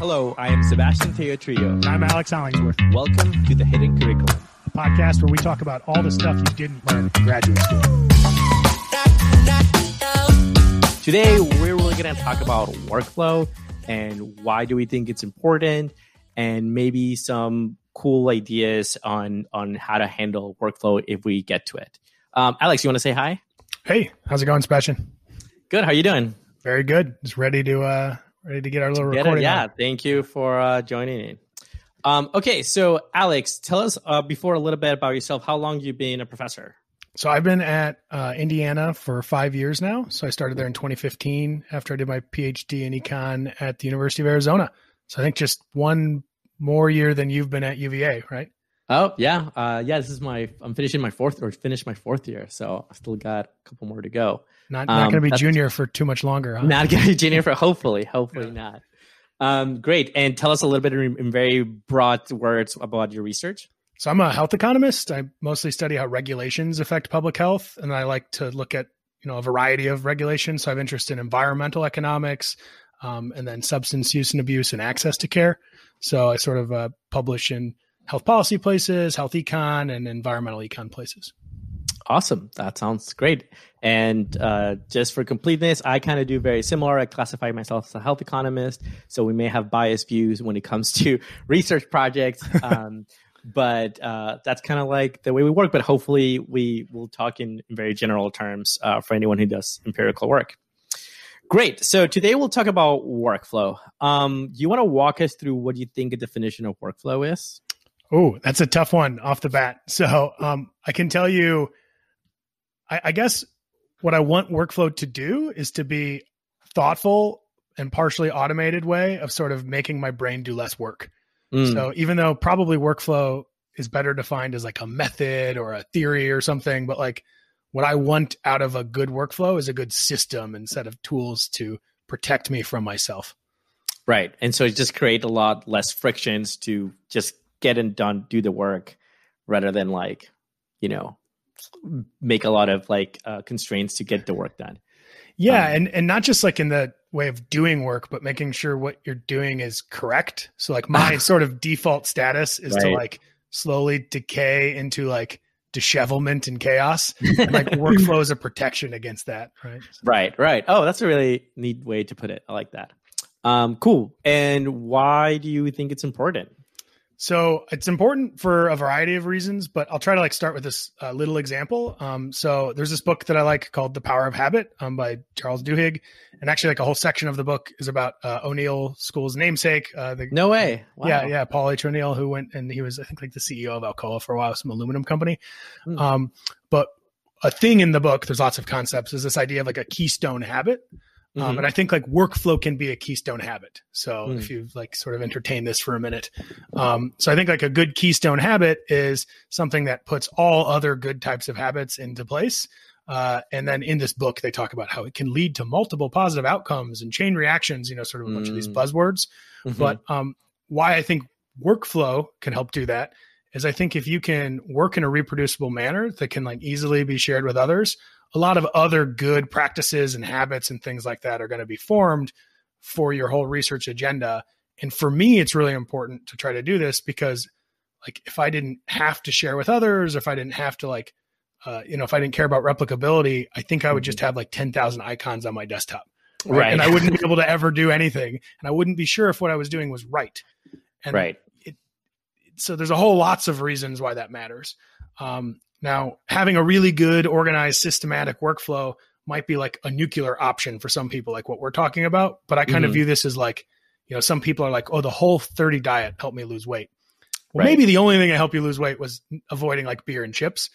Hello, I am Sebastian Tello-Trillo. I'm Alex Hollingsworth, Welcome to the Hidden Curriculum. a podcast where we talk about all the stuff you didn't learn in graduate school. Today, we're really going to talk about workflow and why do we think it's important, and maybe some cool ideas on on how to handle workflow if we get to it. Um, Alex, you want to say hi? Hey, how's it going, Sebastian? Good. How are you doing? Very good. Just ready to uh ready to get our little Get it? recording. Yeah. on. Thank you for uh, joining in. Um, okay, so Alex, tell us uh, before a little bit about yourself. How long you been a professor? So I've been at uh, Indiana for five years now. So I started there in 2015 after I did my PhD in econ at the University of Arizona. So I think just one more year than you've been at UVA, right? Oh yeah, uh, yeah. This is my. I'm finishing my fourth or finished my fourth year, so I still got a couple more to go. Not not Um, going to be junior for too much longer, huh? Not getting junior for hopefully, hopefully not. Um, great, and tell us a little bit in, in very broad words about your research. So I'm a health economist. I mostly study how regulations affect public health, and I like to look at you know a variety of regulations. So I have interest in environmental economics, um, and then substance use and abuse and access to care. So I sort of uh, publish in health policy places, health econ, and environmental econ places. Awesome, that sounds great. And uh, just for completeness, I kind of do very similar. I classify myself as a health economist, so we may have biased views when it comes to research projects. Um, but uh, that's kind of like the way we work. But hopefully, we will talk in, in very general terms uh, for anyone who does empirical work. Great. So today we'll talk about workflow. Um, do you want to walk us through what you think a definition of workflow is? Oh, that's a tough one off the bat. So um, I can tell you, I, I guess what I want workflow to do is to be thoughtful and partially automated way of sort of making my brain do less work. Mm, So even though probably workflow is better defined as like a method or a theory or something, but like what I want out of a good workflow is a good system and set of tools to protect me from myself. Right. And so it just create a lot less frictions to just get and done, do the work rather than like, you know, make a lot of like uh, constraints to get the work done. Yeah, Um, and and not just like in the way of doing work, but making sure what you're doing is correct. So like my sort of default status is to like slowly decay into like dishevelment and chaos. And like workflow is a protection against that, right? Right. Right. Oh, that's a really neat way to put it. I like that. Um, cool. And why do you think it's important? So it's important for a variety of reasons, but I'll try to like start with this uh, little example. Um, so there's this book that I like called The Power of Habit um, by Charles Duhigg, and actually like a whole section of the book is about uh, O'Neill School's namesake, uh, the No way. Wow. Yeah, yeah. Paul H. O'Neill, who went and he was, I think, like the CEO of Alcoa for a while, some aluminum company. Hmm. Um, but a thing in the book, there's lots of concepts, is this idea of like a keystone habit. Um, Mhm. and I think like workflow can be a keystone habit. So Hmm. if you've like sort of entertained this for a minute, um, so I think like a good keystone habit is something that puts all other good types of habits into place. Uh, and then in this book, they talk about how it can lead to multiple positive outcomes and chain reactions. You know, sort of a bunch of these Mm. buzzwords. Mhm. But um, why I think workflow can help do that is I think if you can work in a reproducible manner that can like easily be shared with others, a lot of other good practices and habits and things like that are going to be formed for your whole research agenda. And for me, it's really important to try to do this because like if I didn't have to share with others, if I didn't have to like, uh, you know, if I didn't care about replicability, I think I would just have like 10,000 icons on my desktop right. and I wouldn't be able to ever do anything, and I wouldn't be sure if what I was doing was right. And right. so there's a whole lots of reasons why that matters. Um, now, having a really good, organized, systematic workflow might be like a nuclear option for some people, like what we're talking about. But I kind of Mhm. view this as like, you know, some people are like, "Oh, the whole 30 diet helped me lose weight." Well, Right. maybe the only thing that helped you lose weight was avoiding like beer and chips,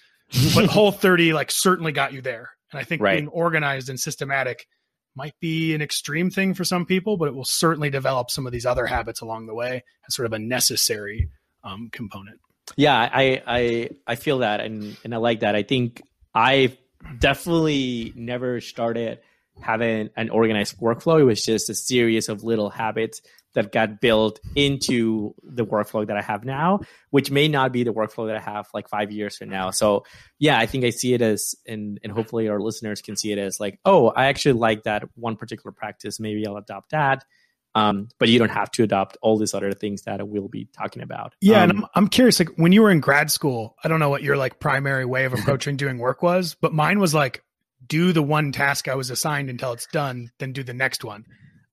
but whole 30 like certainly got you there. And I think Right. being organized and systematic might be an extreme thing for some people, but it will certainly develop some of these other habits along the way as sort of a necessary um, component. Yeah, I I I feel that and and I like that. I think I definitely never started having an organized workflow. It was just a series of little habits that got built into the workflow that I have now, which may not be the workflow that I have like five years from now. So yeah, I think I see it as and and hopefully our listeners can see it as like, oh, I actually like that one particular practice. Maybe I'll adopt that. Um, but you don't have to adopt all these other things that we'll be talking about. Yeah, um, and I'm, I'm curious. Like when you were in grad school, I don't know what your like primary way of approaching doing work was, but mine was like do the one task I was assigned until it's done, then do the next one.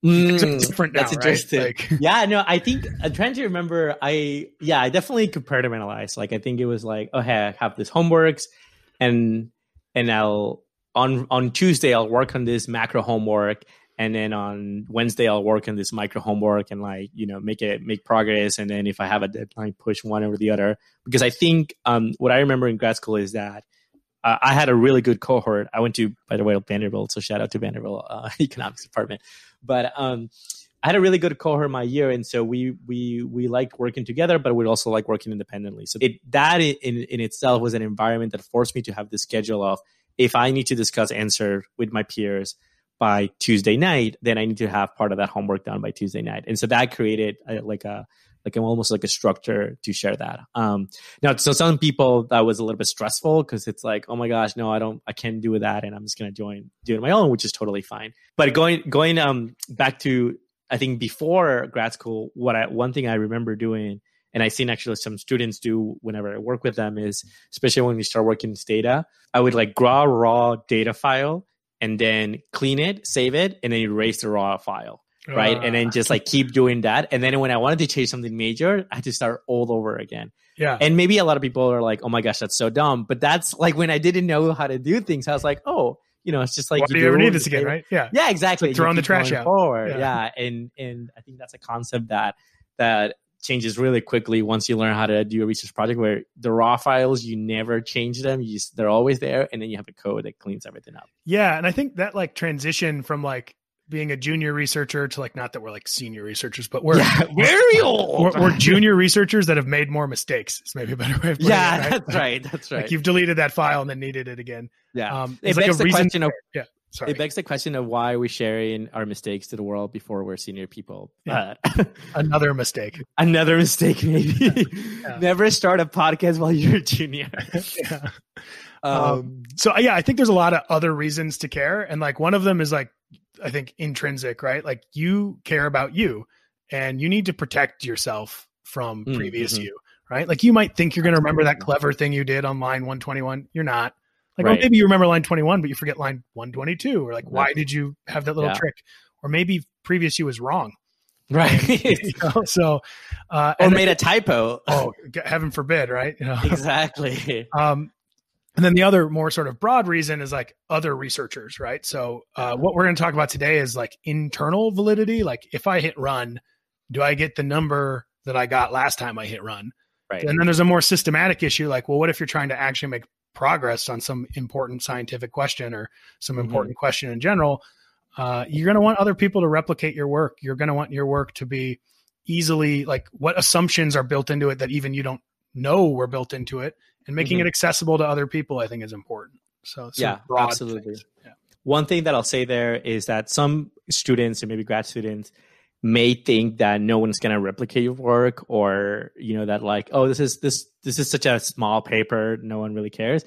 Mm, it's different now, that's right? Like- yeah, no, I think I'm trying to remember. I yeah, I definitely compartmentalized. Like I think it was like, oh, hey, I have this homeworks, and and I'll on on Tuesday I'll work on this macro homework, and then on Wednesday I'll work on this micro homework and like you know make it make progress, and then if I have a deadline, push one over the other. Because I think um, what I remember in grad school is that uh, I had a really good cohort. I went to, by the way, Vanderbilt, so shout out to Vanderbilt uh, economics department. But um, I had a really good cohort my year, and so we we we liked working together, but we also like working independently. So it that in in itself was an environment that forced me to have the schedule of if I need to discuss answer with my peers by Tuesday night, then I need to have part of that homework done by Tuesday night, and so that created a, like a like almost like a structure to share that. Um, now, so some people that was a little bit stressful because it's like, oh my gosh, no, I don't, I can't do that, and I'm just gonna join do it on my own, which is totally fine. But going going um back to I think before grad school, what I one thing I remember doing, and I've seen actually some students do whenever I work with them is, especially when we start working with data, I would like a raw data file and then clean it, save it, and then erase the raw file right? and then ah. just like keep doing that. And then when I wanted to change something major, I had to start all over again. yeah. And maybe a lot of people are like, "Oh my gosh, that's so dumb." But that's like when I didn't know how to do things. I was like, "Oh, you know, it's just like Why do you ever need this again, right? Yeah. Yeah, exactly. Like throwing the trash out. Forward. Yeah. Yeah. and and I think that's a concept that that changes really quickly once you learn how to do a research project where the raw files you never change them you just they're always there and then you have a code that cleans everything up Yeah, and I think that like transition from like being a junior researcher to like not that we're like senior researchers, but we're very old we're, we're junior researchers that have made more mistakes. It's maybe a better way of putting yeah it. Right? that's right that's right Like you've deleted that file and then needed it again. yeah Um, it it's like a reason. question of yeah, sorry. it begs the question of why we're sharing our mistakes to the world before we're senior people Yeah. but Another mistake. another mistake maybe Yeah. never start a podcast while you're a junior Yeah. um, So yeah, I think there's a lot of other reasons to care, and like one of them is like I think intrinsic, right? Like you care about you, and you need to protect yourself from Mm, previous mhm. you, right? Like you might think you're going to remember that clever thing you did on line 121. You're not. Like, oh, maybe you remember line 21, but you forget line 122, or like, Right. why did you have that little Yeah. trick? Or maybe previous you was wrong. right You know? So, uh, or made a typo oh, heaven forbid, right? You know? exactly Um, and then the other more sort of broad reason is like other researchers, right? So uh, what we're going to talk about today is like internal validity. Like if I hit run, do I get the number that I got last time I hit run? right And then there's a more systematic issue, like, well, what if you're trying to actually make progress on some important scientific question or some Mhm. important question in general? Uh, you're going to want other people to replicate your work. You're going to want your work to be easily like what assumptions are built into it that even you don't know were built into it, and making Mhm. it accessible to other people, I think, is important. So Yeah, absolutely. Yeah. one thing that I'll say there is that some students or maybe grad students may think that no one's going to replicate your work or you know that like oh this is this this is such a small paper no one really cares.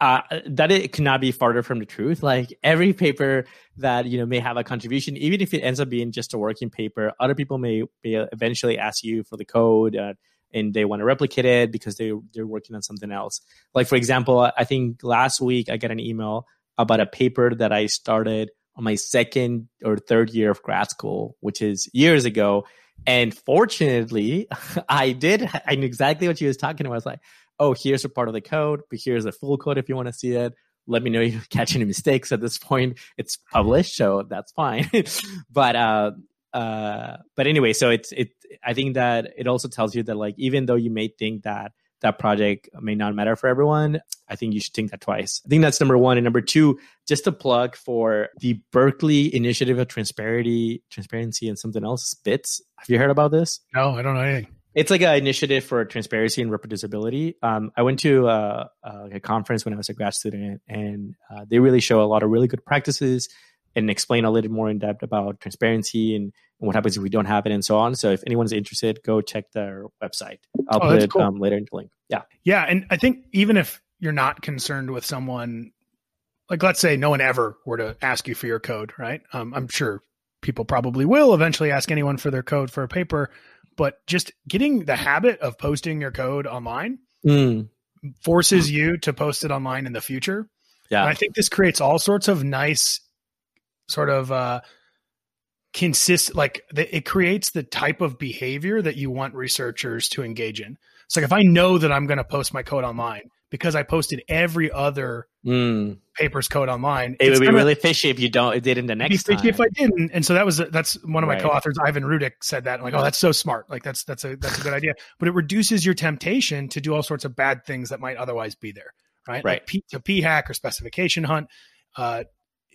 Uh, that it cannot be farther from the truth. Like every paper that you know may have a contribution even if it ends up being just a working paper other people may, eventually ask you for the code uh, and they want to replicate it because they, they're working on something else. Like for example i think last week i got an email about a paper that I started on my second or third year of grad school, which is years ago. And fortunately, I did. I knew exactly what she was talking about. I was like, "Oh, here's a part of the code, but here's the full code if you want to see it." Let me know if you catch any mistakes. At this point, it's published, so that's fine. but uh, uh, but anyway, so it's it. I think that it also tells you that like even though you may think that that project may not matter for everyone, I think you should think that twice. I think that's number one. And number two, just a plug for the Berkeley Initiative of Transparency, Transparency, and something else, BITSS. Have you heard about this? No, I don't know anything. It's like an initiative for transparency and reproducibility. Um, I went to uh, uh, a conference when I was a grad student, and uh, they really show a lot of really good practices and explain a little more in depth about transparency and, and what happens if we don't have it and so on. So if anyone's interested, go check their website. I'll Oh, put it cool. um, later in the link. Yeah. Yeah, and I think even if you're not concerned with someone, like let's say no one ever were to ask you for your code, right? Um, I'm sure people probably will eventually ask anyone for their code for a paper, but just getting the habit of posting your code online Mm, forces you to post it online in the future. yeah. And I think this creates all sorts of nice sort of uh consist like the, it creates the type of behavior that you want researchers to engage in. It's like if I know that I'm going to post my code online because I posted every other Mm. paper's code online, It would be gonna really fishy if you don't it did in the be next fishy time. if I didn't. And so that was that's one of my Right. co-authors, Ivan Rudik, said that. I'm like, oh, that's so smart. Like that's that's a that's a good idea. But it reduces your temptation to do all sorts of bad things that might otherwise be there, right? Right. Like P, to p hack or specification hunt. Uh,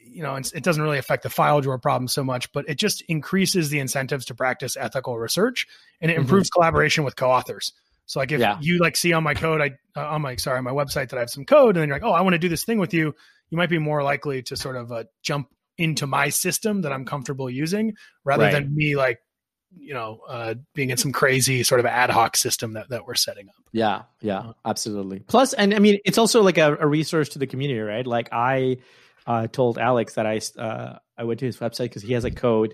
you know, it doesn't really affect the file drawer problem so much, but it just increases the incentives to practice ethical research, and it Mhm. improves collaboration with co-authors. So like if Yeah. you like see on my code, I uh, on my sorry on my website that I have some code, and then you're like, oh, I want to do this thing with you, you might be more likely to sort of uh, jump into my system that I'm comfortable using rather Right. than me like you know uh, being in some crazy sort of ad hoc system that, that we're setting up. Yeah, yeah, absolutely. Plus, and I mean, it's also like a, a resource to the community, right? Like I uh, told Alex that I uh, I went to his website because he has a code.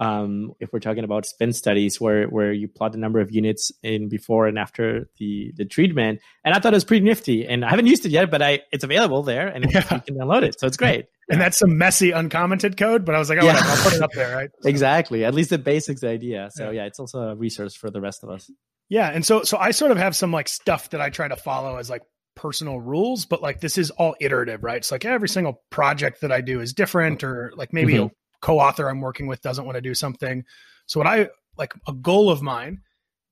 Um, if we're talking about spin studies, where where you plot the number of units in before and after the the treatment, and I thought it was pretty nifty. And I haven't used it yet, but I it's available there, and Yeah. you can download it, so it's great. And that's some messy uncommented code, but I was like, oh, Yeah. I'll put it up there, right? Exactly, at least the basics idea. So yeah, it's also a resource for the rest of us. Yeah, and so so I sort of have some like stuff that I try to follow as like personal rules, but like this is all iterative, right? It's like every single project that I do is different, or like maybe a co-author I'm working with doesn't want to do something. So what I like a goal of mine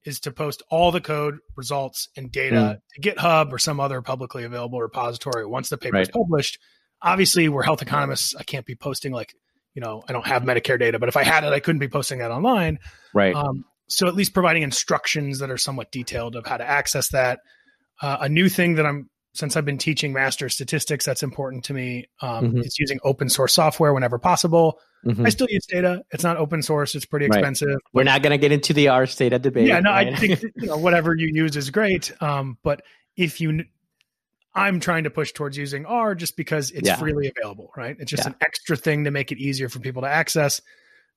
is to post all the code results and data to GitHub or some other publicly available repository once the paper is Right. published. Obviously, we're health economists. I can't be posting like, you know, I don't have Medicare data, but if I had it, I couldn't be posting that online. Right. Um, so at least providing instructions that are somewhat detailed of how to access that. Uh, a new thing that I'm since I've been teaching master statistics, that's important to me. Um, Mhm. Is using open source software whenever possible. Mhm. I still use Stata. It's not open source. It's pretty Right. expensive. We're not gonna get into the R Stata debate. Yeah, no, I think you know whatever you use is great. Um, but if you, I'm trying to push towards using R just because it's Yeah. freely available, right? It's just Yeah. an extra thing to make it easier for people to access.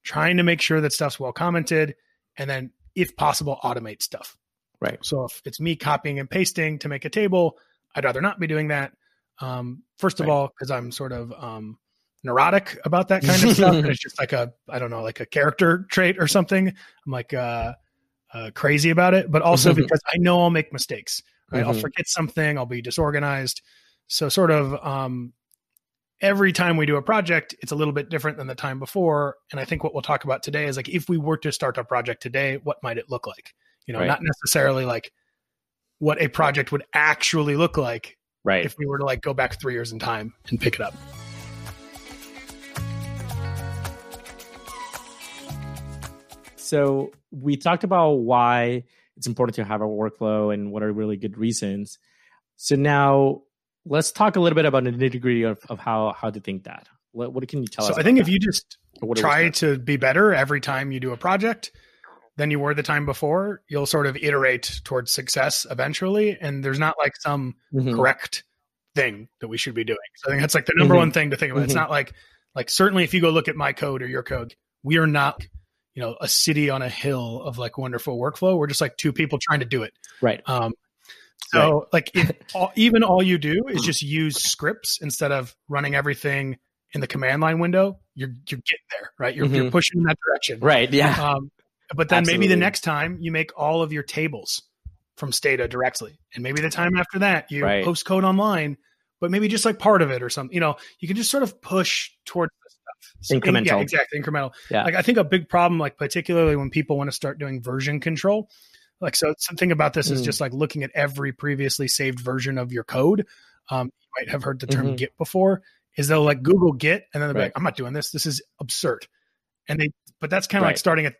Trying to make sure that stuff's well commented, and then if possible, automate stuff. Right. So if it's me copying and pasting to make a table, I'd rather not be doing that. Um, first of Right. all, because I'm sort of um, neurotic about that kind of stuff, and it's just like a I don't know, like a character trait or something. I'm like uh, uh, crazy about it, but also because I know I'll make mistakes. Right? I'll Mhm. forget something. I'll be disorganized. So sort of um, every time we do a project, it's a little bit different than the time before. And I think what we'll talk about today is like if we were to start a project today, what might it look like? You know, Right. not necessarily like what a project would actually look like Right. if we were to like go back three years in time and pick it up. So we talked about why it's important to have a workflow and what are really good reasons. So now let's talk a little bit about the nitty gritty of, of how how to think that. What, what can you tell So us? I think about if you just that? What do we try to be better every time you do a project than you were the time before, you'll sort of iterate towards success eventually. And there's not like some Mhm. correct thing that we should be doing. So I think that's like the number Mhm. one thing to think about. It's Mhm. not like like certainly if you go look at my code or your code, we are not you know a city on a hill of like wonderful workflow. We're just like two people trying to do it. Right. Um, so like if all, even all you do is just use scripts instead of running everything in the command line window, you're you're getting there, right? You're, you're Mhm. pushing in that direction. Right. Yeah. Um, but then maybe the next time you make all of your tables from Stata directly, and maybe the time after that you Right. post code online, but maybe just like part of it or something. You know, you can just sort of push towards the stuff. Incremental. yeah, exactly, incremental. Yeah. Like I think a big problem, like particularly when people want to start doing version control. Like so, something about this is Mm. just like looking at every previously saved version of your code. Um, you might have heard the term Mhm. Git before. Is they'll like Google Git and then they'll be Right. like, "I'm not doing this. This is absurd." And they, but that's kind of like starting at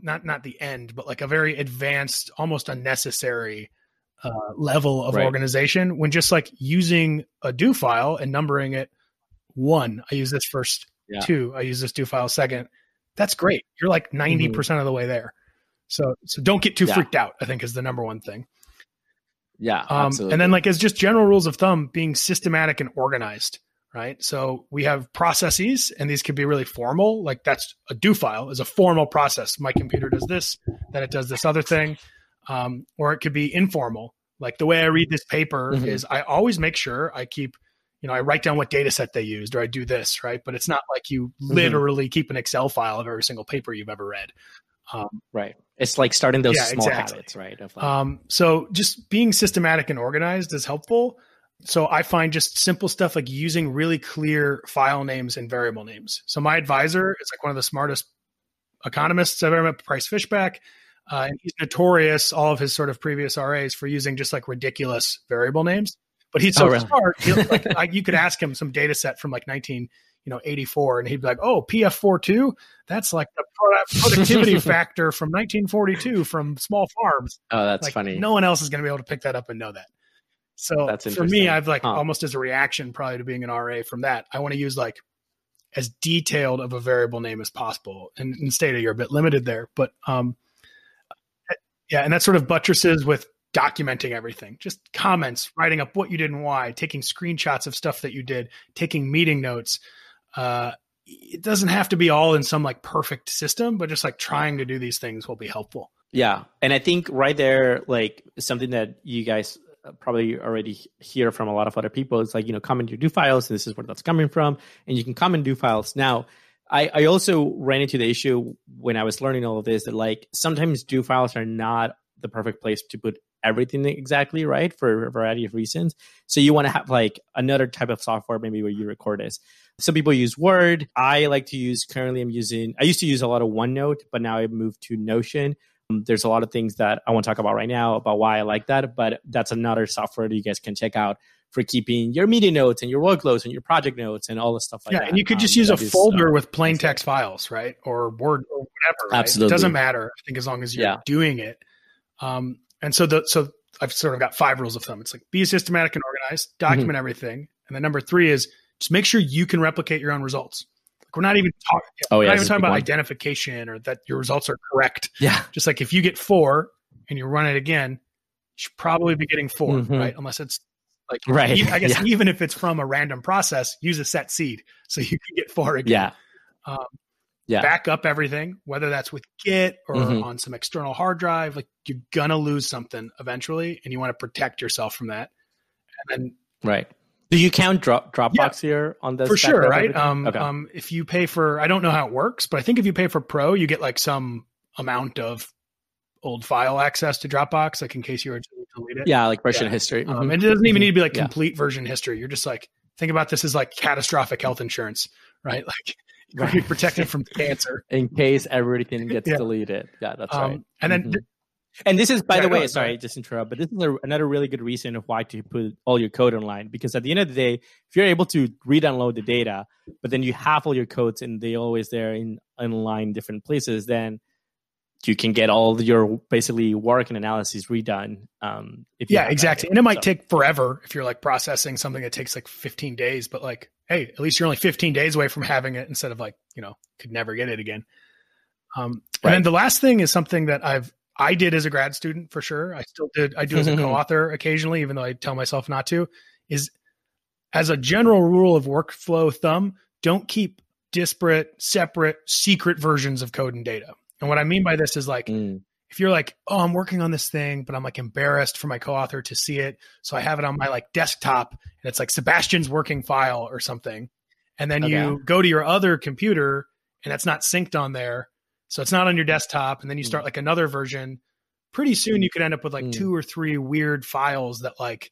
not not the end, but like a very advanced, almost unnecessary uh, level of Right. organization. When just like using a do file and numbering it one, I use this first. Yeah. Two, I use this do file second. That's great. You're like 90% of the way there. So so don't get too Mm-hmm. Yeah. freaked out. I think is the number one thing. Yeah. Um, absolutely. and then like as just general rules of thumb, being systematic and organized. Right? So we have processes, and these could be really formal. Like that's a do file is a formal process. My computer does this, then it does this other thing, um, or it could be informal. Like the way I read this paper mm-hmm. is I always make sure I keep, you know, I write down what data set they used, or I do this, right? But it's not like you mm-hmm. literally keep an Excel file of every single paper you've ever read. Um, right. It's like starting those yeah, small exactly. habits, right? Like- um, so just being systematic and organized is helpful. So I find just simple stuff like using really clear file names and variable names. So my advisor is like one of the smartest economists I've ever met, Price Fishback. Uh, and he's notorious, all of his sort of previous RAs, for using just like ridiculous variable names. But he's so oh, really? smart. like, I, you could ask him some data set from like 19, you know, 84, and he'd be like, "Oh, PF42, that's like the productivity factor from 1942 from small farms." Oh, that's like, funny. No one else is going to be able to pick that up and know that. So That's for me, I've like huh. almost as a reaction probably to being an RA from that, I want to use like as detailed of a variable name as possible. And in Stata, you're a bit limited there, but um, yeah, and that sort of buttresses with documenting everything, just comments, writing up what you did and why, taking screenshots of stuff that you did, taking meeting notes. Uh, it doesn't have to be all in some like perfect system, but just like trying to do these things will be helpful. Yeah. And I think right there, like something that you guys probably already hear from a lot of other people. It's like, you know, comment your do files. This is where that's coming from. And you can comment do files. Now, I, I also ran into the issue when I was learning all of this that like sometimes do files are not the perfect place to put everything exactly right for a variety of reasons. So you want to have like another type of software maybe where you record this. Some people use Word. I like to use currently I'm using I used to use a lot of OneNote, but now I've moved to Notion there's a lot of things that I want to talk about right now about why I like that, but that's another software that you guys can check out for keeping your meeting notes and your workloads and your project notes and all the stuff like yeah, that. Yeah, and you could just um, use a folder uh, with plain text files, right? Or Word or whatever. Right? Absolutely, it doesn't matter. I think as long as you're yeah. doing it. Um, and so the so I've sort of got five rules of thumb. It's like be systematic and organized, document mm-hmm. everything, and then number three is just make sure you can replicate your own results. We're not even talking. Oh, yeah, not even talking about one. identification or that your results are correct. Yeah. Just like if you get four and you run it again, you should probably be getting 4 mm-hmm. right? Unless it's like right. I guess yeah. even if it's from a random process, use a set seed so you can get four again. Yeah. Um, yeah. Back up everything, whether that's with Git or mm-hmm. on some external hard drive. Like you're gonna lose something eventually, and you want to protect yourself from that. And then right do you count drop, Dropbox yeah, here on this? For sure, right? Um, okay. um, if you pay for, I don't know how it works, but I think if you pay for Pro, you get like some amount of old file access to Dropbox, like in case you were to delete it. Yeah, like version yeah. history. Um, mm-hmm. and it doesn't even need to be like complete yeah. version history. You're just like, think about this as like catastrophic health insurance, right? Like you right. be protected from cancer in case everything gets deleted. Yeah, that's um, right. And then mm-hmm. And this is, by yeah, the way, no, sorry, just interrupt, but this is a, another really good reason of why to put all your code online. Because at the end of the day, if you're able to re-download the data, but then you have all your codes and they always there in online different places, then you can get all your basically work and analysis redone. Um, yeah, exactly. And it might so. take forever if you're like processing something that takes like 15 days, but like, hey, at least you're only 15 days away from having it instead of like, you know, could never get it again. Um, right. And then the last thing is something that I've I did as a grad student for sure. I still did. I do as a co-author occasionally, even though I tell myself not to. Is as a general rule of workflow thumb, don't keep disparate, separate, secret versions of code and data. And what I mean by this is like, mm. if you're like, oh, I'm working on this thing, but I'm like embarrassed for my co-author to see it, so I have it on my like desktop, and it's like Sebastian's working file or something, and then okay. you go to your other computer and it's not synced on there so it's not on your desktop, and then you start mm. like another version. Pretty soon, you could end up with like mm. two or three weird files that like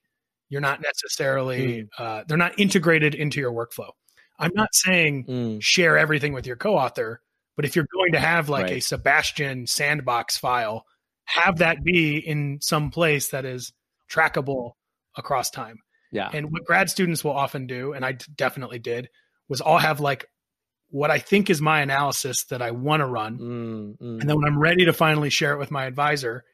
you're not necessarily mm. uh, they're not integrated into your workflow. I'm not saying mm. share everything with your co-author, but if you're going to have like right. a Sebastian sandbox file, have that be in some place that is trackable across time. Yeah. And what grad students will often do, and I definitely did, was all have like what I think is my analysis that I want to run. Mm, mm. And then when I'm ready to finally share it with my advisor,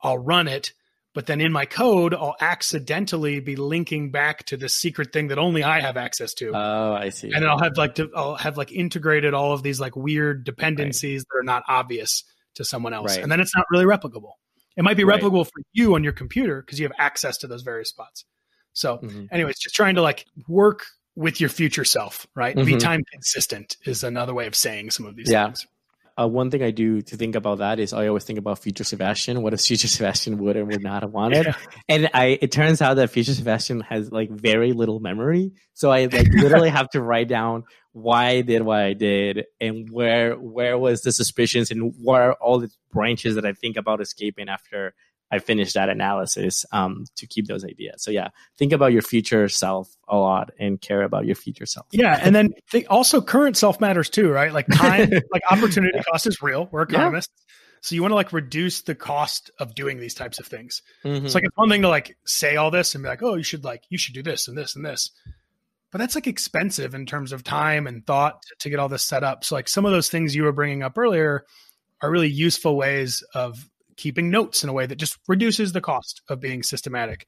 I'll run it. But then in my code, I'll accidentally be linking back to the secret thing that only I have access to. Oh, I see. And then I'll have like I'll have like integrated all of these like weird dependencies right. that are not obvious to someone else, right. and then it's not really replicable. It might be right. replicable for you on your computer because you have access to those various spots. So, mm-hmm. anyways, just trying to like work with your future self, right? Be Mhm. time consistent is another way of saying some of these Yeah. things. Uh, one thing I do to think about that is I always think about future Sebastian. What if future Sebastian would and would not have wanted? Yeah. And I, it turns out that future Sebastian has like very little memory. So I like literally have to write down why I did what I did and where, where was the suspicions and what are all the branches that I think about escaping after I finish that analysis, um, to keep those ideas. So yeah, think about your future self a lot and care about your future self. Yeah, and then think also current self matters too, right? Like time, like opportunity cost is real. We're Yeah. economists, so you want to like reduce the cost of doing these types of things. Mhm. It's like it's one thing to like say all this and be like, oh, you should like you should do this and this and this, but that's like expensive in terms of time and thought to get all this set up. So like some of those things you were bringing up earlier are really useful ways of keeping notes in a way that just reduces the cost of being systematic.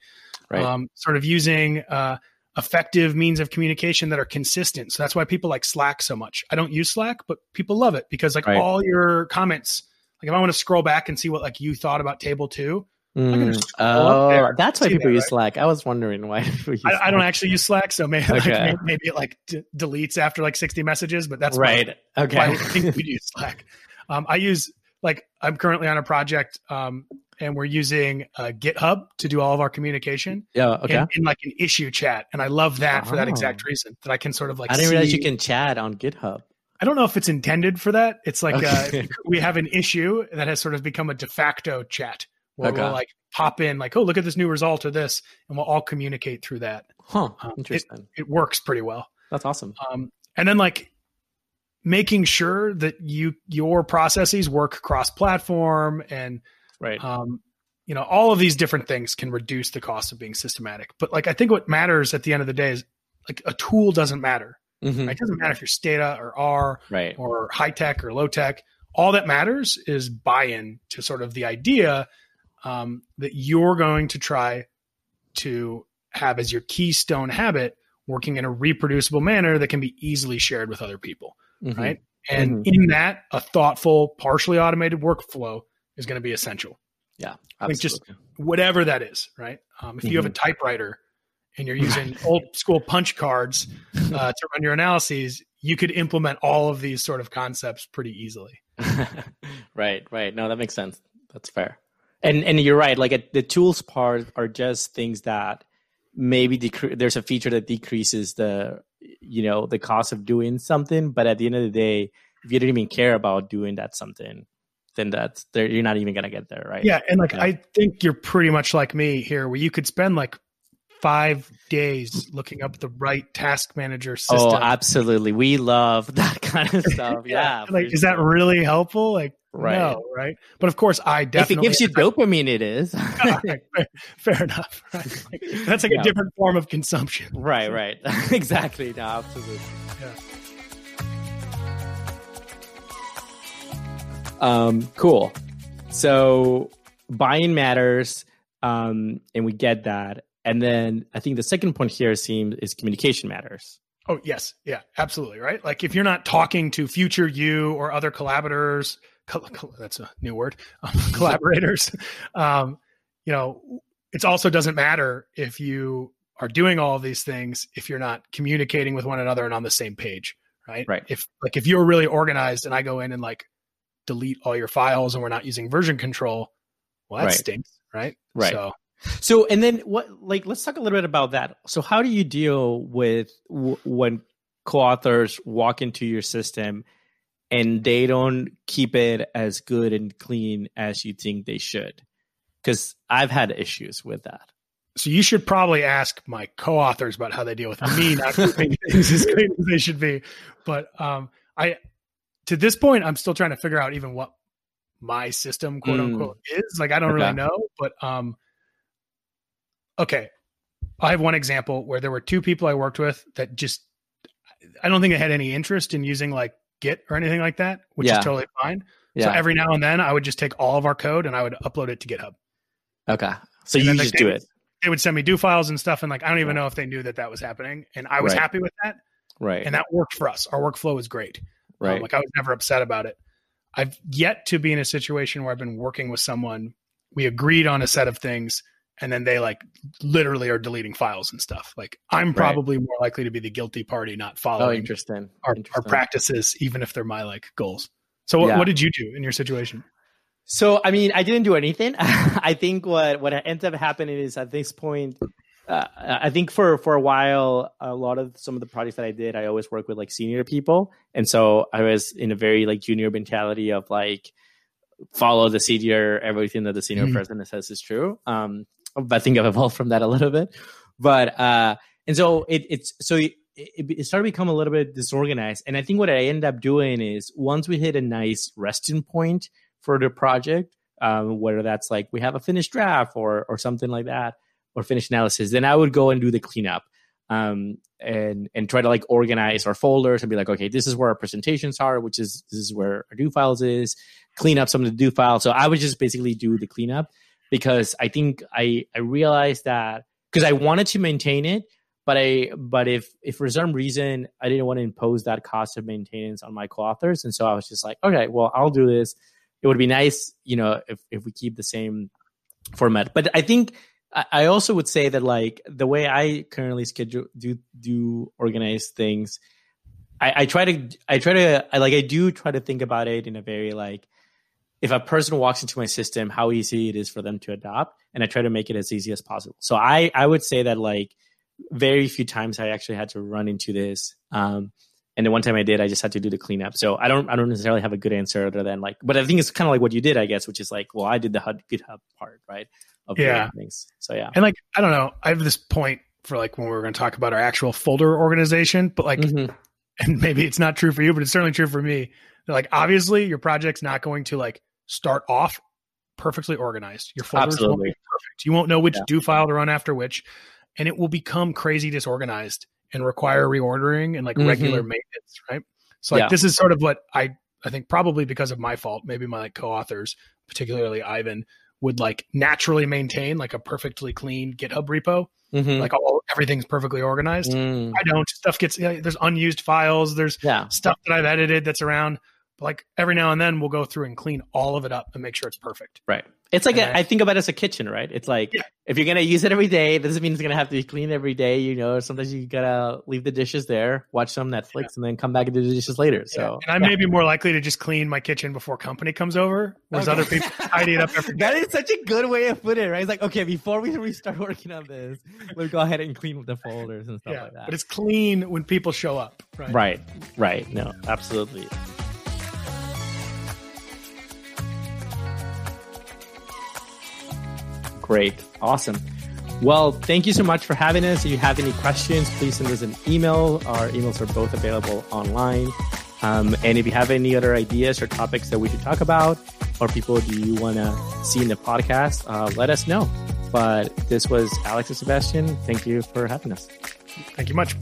right. Um, sort of using uh, effective means of communication that are consistent. So that's why people like Slack so much. I don't use Slack, but people love it because like Right. all your comments, like if I want to scroll back and see what like you thought about table two, Mm. Oh, that's why people that, use right? Slack. I was wondering why people use I, I don't actually use Slack, so maybe like, Okay. maybe, maybe it like d- deletes after like 60 messages, but that's right. Why, Okay. I think we use Slack. Um, I use like I'm currently on a project um, and we're using uh, GitHub to do all of our communication. yeah. Okay. in, in like an issue chat. And I love that for that Oh. exact reason that I can sort of like I didn't realize you can chat on GitHub. I don't know if it's intended for that. It's like Okay. uh, we have an issue that has sort of become a de facto chat where Okay. we'll like pop in like, oh, look at this new result or this, and we'll all communicate through that. Huh. Um, Interesting. It works pretty well. That's awesome. Um, and then like making sure that you your processes work cross platform and Right. um, you know all of these different things can reduce the cost of being systematic but like i think what matters at the end of the day is like a tool doesn't matter Mhm. right? it doesn't matter if you're stata or r Right. or high tech or low tech all that matters is buy-in to sort of the idea um, that you're going to try to have as your keystone habit working in a reproducible manner that can be easily shared with other people Mhm. right and Mhm. in that a thoughtful partially automated workflow is going to be essential Yeah. I think just- whatever that is, right? Um, if you have a typewriter and you're using old school punch cards uh, to run your analyses, you could implement all of these sort of concepts pretty easily. right. Right. No, that makes sense. That's fair. And and you're right. Like the tools part are just things that maybe decre- there's a feature that decreases the you know the cost of doing something, but at the end of the day, if you don't even care about doing that something, then that's there. You're not even gonna get there, right? Yeah, and like Yeah. I think you're pretty much like me here, where you could spend like five days looking up the right task manager oh, system. Oh, absolutely. We love that kind of stuff. yeah. like for is that really helpful? Like, Right. no, right? But of course, I definitely. if it gives you dopamine, it is. fair, fair enough. Right? Like, that's like Yeah. a different form of consumption. right, right. exactly. No, absolutely. Yeah. Um, cool. So buying matters, um, and we get that. And then I think the second point here seems is communication matters. Oh yes, yeah, absolutely, right. Like if you're not talking to future you or other collaborators, col- col- that's a new word, um, collaborators. Um, you know, it also doesn't matter if you are doing all of these things if you're not communicating with one another and on the same page, right? Right. If like if you're really organized and I go in and like delete all your files and we're not using version control, well, that Right. stinks, right? Right. So So, and then what? Like, let's talk a little bit about that. So, how do you deal with w- when co-authors walk into your system and they don't keep it as good and clean as you think they should? Because I've had issues with that. So you should probably ask my co-authors about how they deal with me not keeping things as clean as they should be. But um, I, to this point, I'm still trying to figure out even what my system, quote Mm. unquote, is. Like I don't Okay. really know. But um, okay, I have one example where there were two people I worked with that just, I don't think they had any interest in using like Git or anything like that, which Yeah. is totally fine. Yeah. So every now and then, I would just take all of our code and I would upload it to GitHub. okay. So And you just do it. they would send me do files and stuff and like i don't even know if they knew that that was happening and i was Right. happy with that Right. and that worked for us our workflow was great Um, right. like i was never upset about it i've yet to be in a situation where i've been working with someone we agreed on a set of things and then they like literally are deleting files and stuff. Like I'm probably right. more likely to be the guilty party, not oh, following oh, interesting. Our, interesting. our practices, even if they're my like goals. So what, yeah. what did you do in your situation? So I mean, I didn't do anything. I think what what ends up happening is at this point, uh, I think for for a while, a lot of some of the projects that I did, I always work with like senior people, and so I was in a very like junior mentality of like follow the senior, everything that the senior mm-hmm. president says is true. Um, I think I've evolved from that a little bit, but uh, and so it, it's so it, it, started to become a little bit disorganized. And I think what I ended up doing is once we hit a nice resting point for the project, um, whether that's like we have a finished draft or or something like that, or finished analysis, then I would go and do the cleanup. Um, and and try to like organize our folders and be like, okay, this is where our presentations are, which is this is where our do files is, clean up some of the do files. So I would just basically do the cleanup because I think I I realized that because I wanted to maintain it, but I but if if for some reason I didn't want to impose that cost of maintenance on my co-authors, and so I was just like, okay, well I'll do this. It would be nice, you know, if if we keep the same format. But I think I also would say that like the way I currently schedule do do organize things, I, I try to I try to I like I do try to think about it in a very like if a person walks into my system, how easy it is for them to adopt, and I try to make it as easy as possible. So I I would say that like very few times I actually had to run into this. Um, and the one time I did, I just had to do the cleanup. So I don't, I don't necessarily have a good answer other than like, but I think it's kind of like what you did, I guess, which is like, well, I did the GitHub part, right? Of yeah. Things. So yeah. And like, I don't know, I have this point for like when we are going to talk about our actual folder organization, but like, mm-hmm. and maybe it's not true for you, but it's certainly true for me. Like, obviously, your project's not going to like start off perfectly organized. Your folders Absolutely. won't be perfect. You won't know which yeah. do file to run after which and it will become crazy disorganized and require reordering and like mm-hmm. regular maintenance, right? So like yeah. this is sort of what I I think probably because of my fault, maybe my like co-authors, particularly Ivan, would like naturally maintain like a perfectly clean GitHub repo. Mm-hmm. Like all everything's perfectly organized. Mm. I don't. Stuff gets you know, there's unused files. There's yeah. stuff that I've edited that's around. But like every now and then we'll go through and clean all of it up and make sure it's perfect. Right. It's like a, I think about it as a kitchen, right? It's like yeah. if you're gonna use it every day, doesn't mean it's gonna have to be clean every day. You know, sometimes you gotta leave the dishes there, watch some Netflix, yeah. and then come back and do the dishes later. So, yeah. and I may be more likely to just clean my kitchen before company comes over, whereas okay. other people tidy it up every day. That is such a good way of putting it, right? It's like okay, before we, we start working on this, we'll go ahead and clean the folders and stuff like that. But it's clean when people show up, right? Right, right. No, absolutely. Great. Awesome. Well, thank you so much for having us. If you have any questions, please send us an email. Our emails are both available online. Um, and if you have any other ideas or topics that we should talk about, or people do you want to see in the podcast, uh, let us know. But this was Alex and Sebastian. Thank you for having us. Thank you much.